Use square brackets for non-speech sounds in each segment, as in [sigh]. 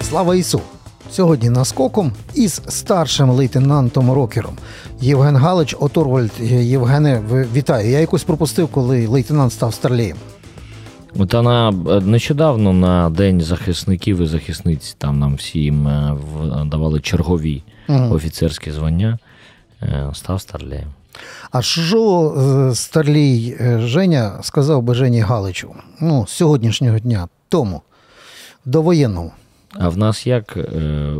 Слава Ісу! Сьогодні наскоком із старшим лейтенантом Рокером. Євген Галич Оторвальд. Євгене, вітаю. Я якось пропустив, коли лейтенант став старлієм. От вона е, нещодавно на День захисників і захисниць там нам всім е, давали чергові угу. офіцерські звання. Е, став старлієм. А що старлій Женя сказав би Жені Галичу ну, з сьогоднішнього дня тому, до воєнного? А в нас як е,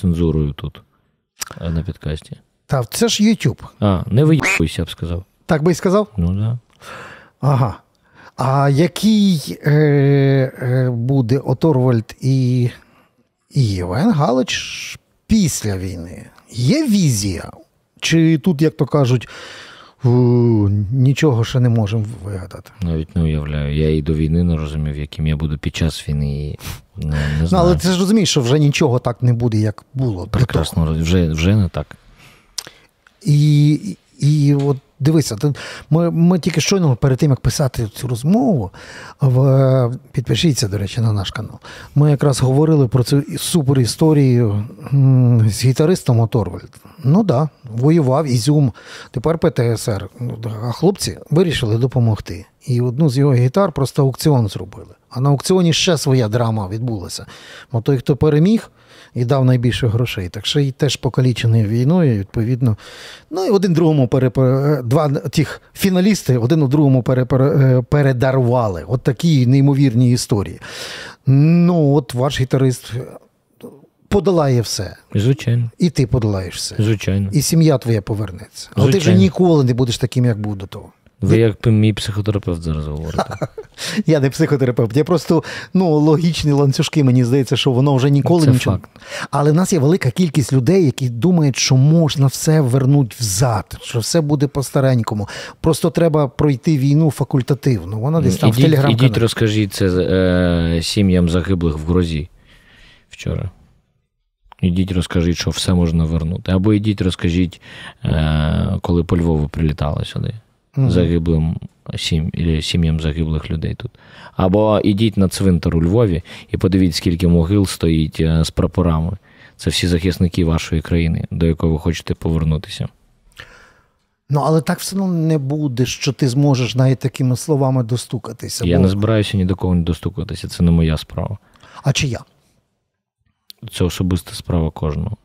цензурою тут на підкасті? Та це ж YouTube. А, не виїбуйся, я б сказав. Так би й сказав? Ну так. Да. Ага. А який е, е, буде Оторвальд і і Євген Галич після війни? Є візія? Чи тут, як то кажуть, нічого ще не можемо вигадати? Навіть не уявляю. Я і до війни не розумів, яким я буду під час війни. І не, не знаю. Ну, але ти ж розумієш, що вже нічого так не буде, як було. Прекрасно, вже, вже не так. І, і от Дивися, ми ми тільки щойно перед тим, як писати цю розмову, в, підпишіться, до речі, на наш канал. Ми якраз говорили про цю супер історію з гітаристом Оторвальд. Ну так, да, воював Ізюм, тепер ПТСР. А хлопці вирішили допомогти. І одну з його гітар просто аукціон зробили. А на аукціоні ще своя драма відбулася. Бо той, хто переміг і дав найбільше грошей. Так що і теж покалічений війною, відповідно. Ну і один другому перепер... два тих фіналісти один у другому перепер... Е, передарували. От такі неймовірні історії. Ну, от ваш гітарист. Подолає все. Звичайно. І ти подолаєш все. Звичайно. І сім'я твоя повернеться. Але ти вже ніколи не будеш таким, як був до того. Ви як мій психотерапевт зараз говорите. [laughs] Я не психотерапевт. Я просто ну, логічні ланцюжки, мені здається, що воно вже ніколи Це нічого. Факт. Але в нас є велика кількість людей, які думають, що можна все вернути взад, що все буде по-старенькому. Просто треба пройти війну факультативно. Вона десь там ідіть, в телеграм Ідіть, розкажіть це е, сім'ям загиблих в грозі вчора. Ідіть, розкажіть, що все можна вернути. Або ідіть, розкажіть, е, коли по Львову прилітали сюди загиблим сім, сім'ям загиблих людей тут. Або ідіть на цвинтар у Львові і подивіться, скільки могил стоїть е, з прапорами. Це всі захисники вашої країни, до якої ви хочете повернутися. Ну, але так все одно не буде, що ти зможеш навіть такими словами достукатися. Я бо... не збираюся ні до кого не достукатися, це не моя справа. А чия? Це особиста справа кожного.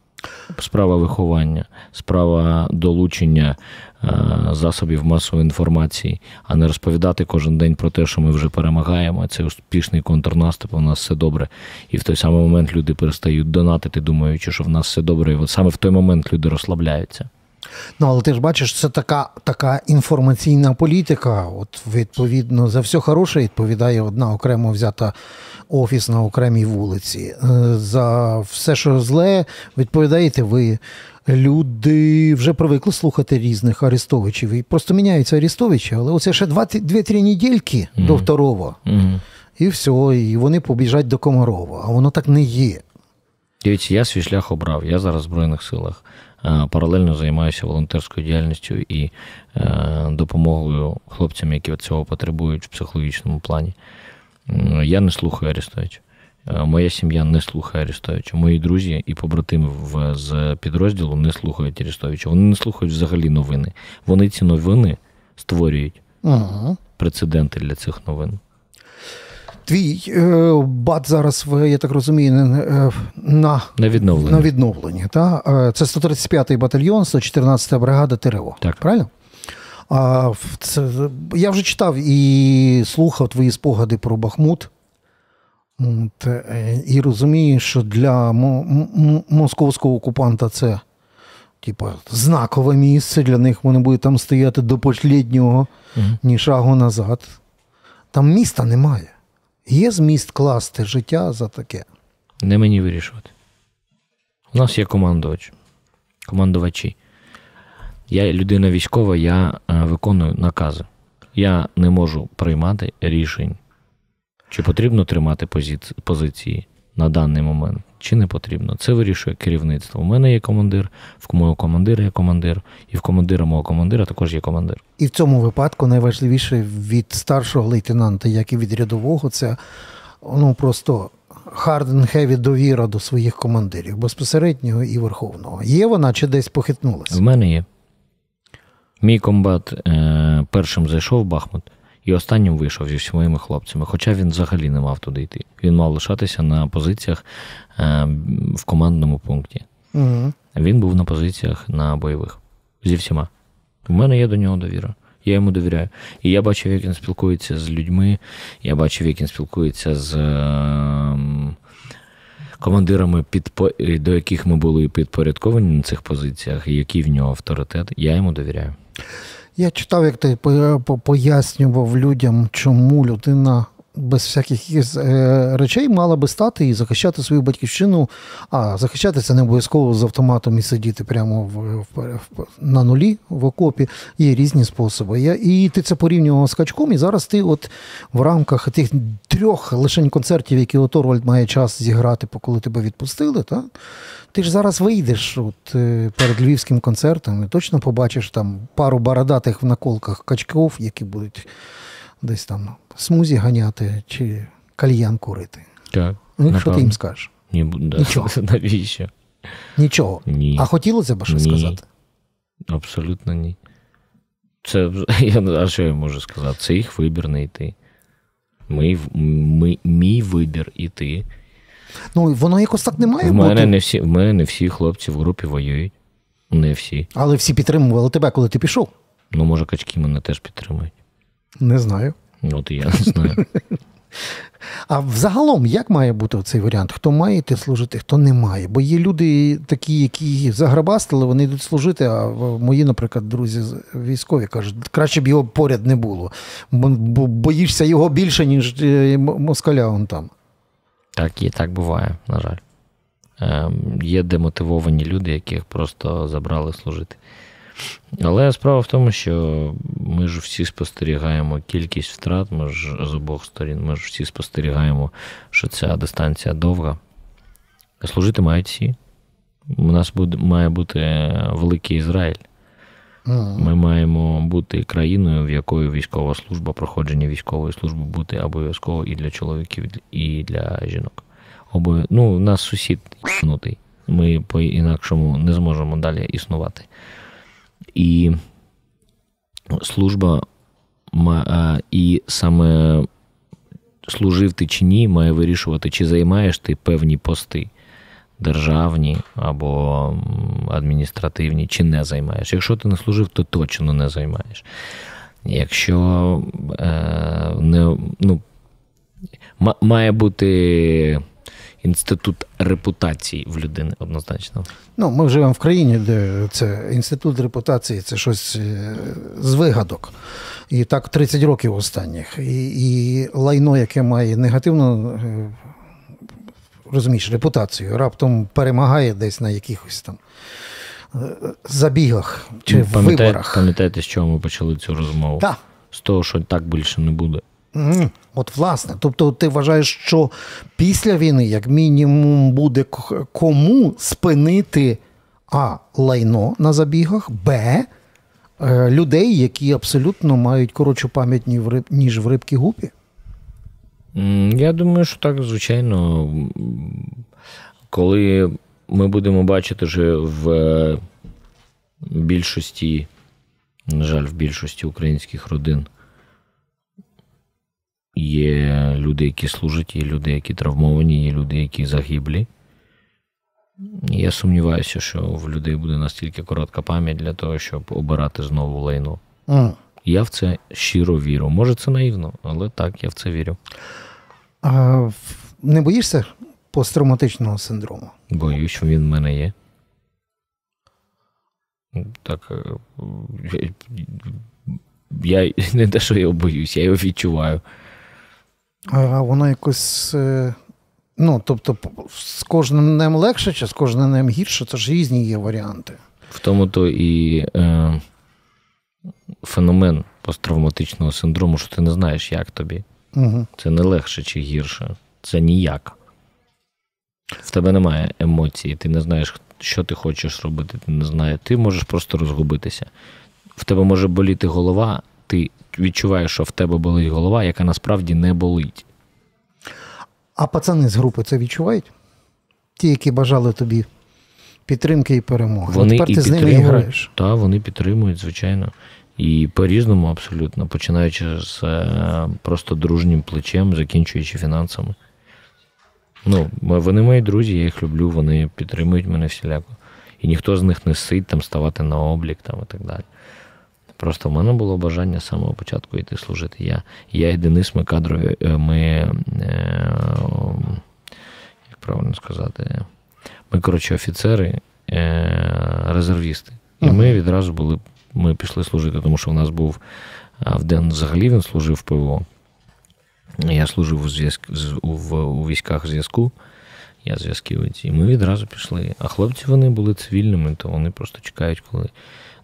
Справа виховання, справа долучення е, засобів масової інформації, а не розповідати кожен день про те, що ми вже перемагаємо. Це успішний контрнаступ, у нас все добре. І в той самий момент люди перестають донатити, думаючи, що в нас все добре. І от саме в той момент люди розслабляються. Ну, але ти ж бачиш, це така така інформаційна політика. От відповідно за все хороше відповідає одна окремо взята офіс на окремій вулиці. Е, за все, що зле, відповідаєте ви. Люди вже привикли слухати різних арестовичів. І просто міняються арестовичі, але оце ще 2-3 недільки mm-hmm. до второго. Mm-hmm. І все, і вони побіжать до Комарова. А воно так не є. Дивіться, я свій шлях обрав. Я зараз в Збройних силах. Е, паралельно займаюся волонтерською діяльністю і е, допомогою хлопцям, які цього потребують в психологічному плані. Я не слухаю Арестовича. Е, моя сім'я не слухає Арестовича. Мої друзі і побратими з підрозділу не слухають Арестовича. Вони не слухають взагалі новини. Вони ці новини створюють ага. прецеденти для цих новин. Твій е, бат зараз, я так розумію, е, на на відновленні. На відновленні та? Це 135-й батальйон, 114-та бригада ТРО. Так. Правильно? А, це, Я вже читав і слухав твої спогади про Бахмут. От, е, І розумію, що для московського окупанта це типу, знакове місце. Для них вони будуть там стояти до останнього, mm ні шагу назад. Там міста немає. Є зміст класти життя за таке. Не мені вирішувати. У нас є командувач, командувачі. Я людина військова, я е, виконую накази. Я не можу приймати рішень, чи потрібно тримати позиції на даний момент, чи не потрібно. Це вирішує керівництво. У мене є командир, в мого командира є командир, і в командира мого командира також є командир. І в цьому випадку найважливіше від старшого лейтенанта, як і від рядового, це ну просто hard and heavy довіра до своїх командирів, безпосереднього і верховного. Є вона чи десь похитнулася? В мене є. Мій комбат е, першим зайшов в Бахмут і останнім вийшов зі своїми хлопцями, хоча він взагалі не мав туди йти. Він мав лишатися на позиціях е, в командному пункті. Угу. Він був на позиціях на бойових зі всіма. У мене є до нього довіра. Я йому довіряю. І я бачив, як він спілкується з людьми, я бачив, як він спілкується з е, командирами, підпо... до яких ми були підпорядковані на цих позиціях, і який в нього авторитет. Я йому довіряю. Я читав, як ти по- по- пояснював людям, чому людина без всяких е, речей мала би стати і захищати свою батьківщину. А захищати це не обов'язково з автоматом і сидіти прямо в, в- на нулі в окопі. Є різні способи. Я, і ти це порівнював з качком, і зараз ти, от в рамках тих трьох лишень концертів, які от Орвальд має час зіграти, коли тебе відпустили, так? Ти ж зараз вийдеш от, е, перед львівським концертом і точно побачиш там пару бородатих в наколках качків, які будуть десь там смузі ганяти чи кальян курити. Так. Ну, що ти їм скажеш? Ні, да. Нічого. [laughs] Навіщо? Нічого. Ні. А хотілося б щось сказати? Абсолютно ні. Це [laughs] я, а що я можу сказати? Це їх вибір не йти. Ми, ми, мій вибір іти. Ну, воно якось так не має В бути. не всі, в мене не всі хлопці в групі воюють. Не всі. Але всі підтримували тебе, коли ти пішов. Ну, може, качки мене теж підтримують. Не знаю. От і я не знаю. [laughs] А взагалом, як має бути цей варіант? Хто має йти служити, хто не має? Бо є люди такі, які заграбастили, вони йдуть служити, а мої, наприклад, друзі військові кажуть, краще б його поряд не було. Бо, бо боїшся його більше, ніж е, москаля он там. Так, і так буває, на жаль. Ем, є демотивовані люди, яких просто забрали служити. Але справа в тому, що ми ж всі спостерігаємо кількість втрат, ми ж з обох сторін, ми ж всі спостерігаємо, що ця дистанція довга. Служити мають всі. У нас буде, має бути великий Ізраїль. Ми маємо бути країною, в якої військова служба, проходження військової служби бути обов'язково і для чоловіків, і для жінок. Обов... Ну, у нас сусід єбнутий. Ми по-інакшому не зможемо далі існувати. І служба і саме служив ти чи ні, має вирішувати, чи займаєш ти певні пости державні або адміністративні, чи не займаєш. Якщо ти не служив, то точно не займаєш. Якщо е, не, ну, має бути інститут репутації в людини однозначно. Ну, ми живемо в країні, де це інститут репутації, це щось е, з вигадок. І так 30 років останніх. І, і лайно, яке має негативну, е, розумієш, репутацію, раптом перемагає десь на якихось там е, забігах чи в Пам'ятаєте, виборах. пам'ятаєте, з чого ми почали цю розмову? Так. З того, що так більше не буде. От власне, тобто ти вважаєш, що після війни, як мінімум, буде кому спинити А. Лайно на забігах, Б. е, Людей, які абсолютно мають коротшу пам'ять, ніж в рибки гупі. Я думаю, що так, звичайно. Коли ми будемо бачити, що в е, більшості, на жаль, в більшості українських родин є люди, які служать, є люди, які травмовані, є люди, які загиблі. Я сумніваюся, що в людей буде настільки коротка пам'ять для того, щоб обирати знову лайно. М. Я в це щиро вірю. Може, це наївно, але так, я в це вірю. А, не боїшся посттравматичного синдрому? Боюсь, що він в мене є. Так. е, Я не те, що я його боюсь, я його відчуваю. А воно якось. е, Ну, тобто, з кожним днем легше чи з кожним днем гірше, це ж різні є варіанти. В тому то і е, феномен посттравматичного синдрому, що ти не знаєш, як тобі. Угу. Це не легше чи гірше. Це ніяк. В тебе немає емоцій, ти не знаєш, що ти хочеш робити, ти не знаєш. Ти можеш просто розгубитися. В тебе може боліти голова, ти відчуваєш, що в тебе болить голова, яка насправді не болить. А пацани з групи це відчувають? Ті, які бажали тобі підтримки і перемоги. Вони От тепер і ти з ними граєш. та, вони підтримують, звичайно. І по-різному абсолютно, починаючи з е, просто дружнім плечем, закінчуючи фінансами. Ну, вони мої друзі, я їх люблю, вони підтримують мене всіляко. І ніхто з них не сить там ставати на облік там, і так далі. Просто в мене було бажання з самого початку йти служити. Я, я і Денис, ми кадрові, е, ми, е, як правильно сказати, ми, коротше, офіцери, е, резервісти. І ми відразу були, ми пішли служити, тому що в нас був в день взагалі він служив в ПВО. Я служив у, зв'язк, в, у військах зв'язку, я зв'язківець, і ми відразу пішли. А хлопці вони були цивільними, то вони просто чекають, коли.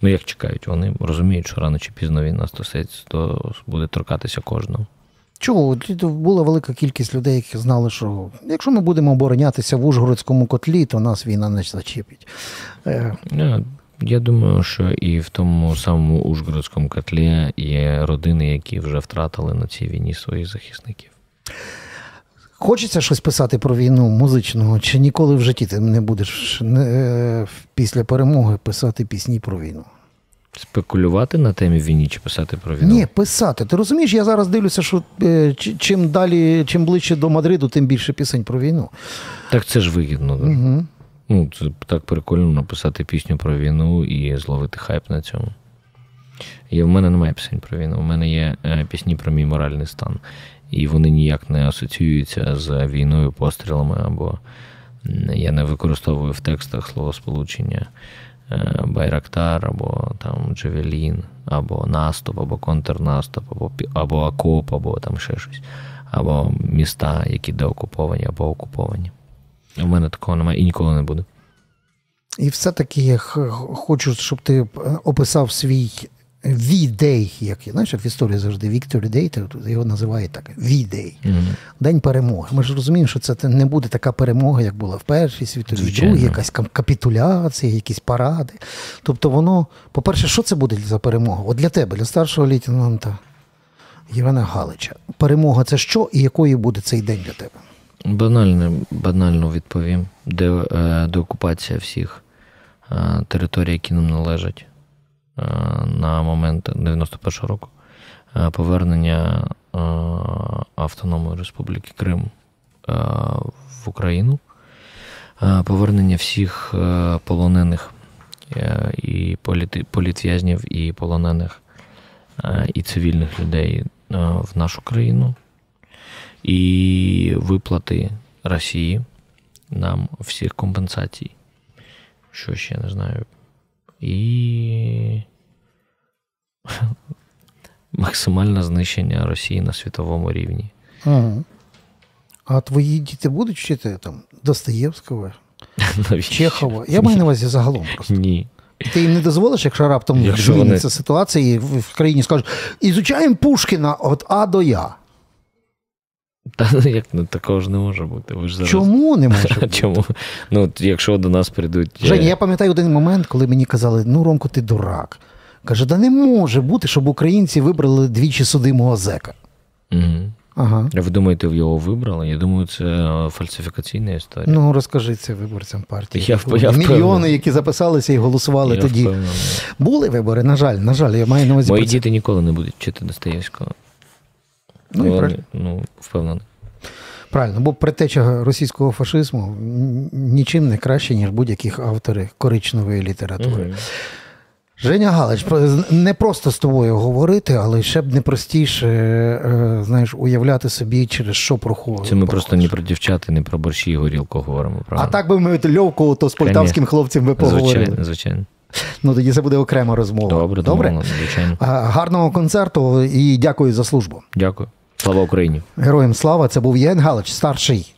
Ну, як чекають, вони розуміють, що рано чи пізно війна стоситься, то буде торкатися кожного. Чого? Була велика кількість людей, які знали, що якщо ми будемо оборонятися в Ужгородському котлі, то нас війна не зачепить. Е, Я, я думаю, що і в тому самому Ужгородському котлі є родини, які вже втратили на цій війні своїх захисників. Хочеться щось писати про війну музичного, чи ніколи в житті ти не будеш е, після перемоги писати пісні про війну? Спекулювати на темі війні чи писати про війну? Ні, писати. Ти розумієш, я зараз дивлюся, що е, чим далі, чим ближче до Мадриду, тим більше пісень про війну. Так це ж вигідно. да. Угу. Ну, це так прикольно написати пісню про війну і зловити хайп на цьому. І в мене немає пісень про війну. У мене є е, пісні про мій моральний стан. І вони ніяк не асоціюються з війною, пострілами, або я не використовую в текстах словосполучення е, Байрактар, або там Джевелін, або наступ, або контрнаступ, або, або окоп, або там ще щось, або міста, які деокуповані, або окуповані. У мене такого немає і ніколи не буде. І все-таки я хочу, щоб ти е, описав свій V-Day, як знаєш, в історії завжди Victory Day, його називають так V-Day. Мгм. День перемоги. Ми ж розуміємо, що це не буде така перемога, як була в Першій світовій, другій, якась капітуляція, якісь паради. Тобто воно, по-перше, що це буде за перемога? От для тебе, для старшого лейтенанта Євгена Галича. Перемога це що і якою буде цей день для тебе? Банально, банально відповім. Де, е, деокупація всіх е, територій, які нам належать на момент 91-го року. Е, повернення е, Автономної Республіки Крим е, в Україну. Е, повернення всіх е, полонених е, і політв'язнів, і полонених, е, і цивільних людей е, в нашу країну і виплати Росії нам всіх компенсацій. Що ще не знаю. І [laughs] максимальне знищення Росії на світовому рівні. Угу. А твої діти будуть вчити там Достоєвського? [laughs] Чехова? Я маю на увазі загалом просто. Ні. Ти їм не дозволиш, якщо раптом зміниться вони- ситуація, і в в країні скажуть, ізучаємо Пушкіна від А до Я. Та ну, як ну, такого ж не може бути. Ви ж зараз... Чому не може [laughs] бути? Чому? Ну, якщо до нас прийдуть. е, Женя, я пам'ятаю один момент, коли мені казали, ну, Ромко, ти дурак. Каже, да не може бути, щоб українці вибрали двічі судимого зека. Мгм. Ага. А Ви думаєте, його вибрали? Я думаю, це е, фальсифікаційна історія. Ну, розкажи це виборцям партії. Я я Мільйони, які записалися і голосували Я тоді. впевнений. Були вибори, на жаль, на жаль, я маю на увазі. Мої діти ніколи не будуть вчити Достоєвського. Ну, і правильно. ну, впевнений. Правильно, бо предтеча російського фашизму нічим не краще, ніж будь-яких автори коричневої літератури. Мгм. Женя Галич, не просто з тобою говорити, але ще б не простіше е, знаєш, уявляти собі, через що проходить. Це ми просто не про дівчат не про борщі і горілку говоримо, А так би ми льовку, то з полтавським хлопцем би поговорили. Звичайно, звичайно. Ну тоді це буде окрема розмова. Добре, Добре? домовлено, звичайно. Гарного концерту і дякую за службу. Дякую. Слава Україні! Героям слава! Це був Єн Галич, старший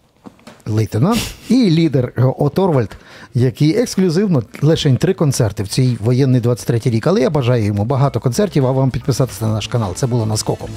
лейтенант і лідер Оторвальд, який ексклюзивно лише три концерти в цій воєнний 23 рік. Але я бажаю йому багато концертів, а вам підписатися на наш канал. Це було наскоком.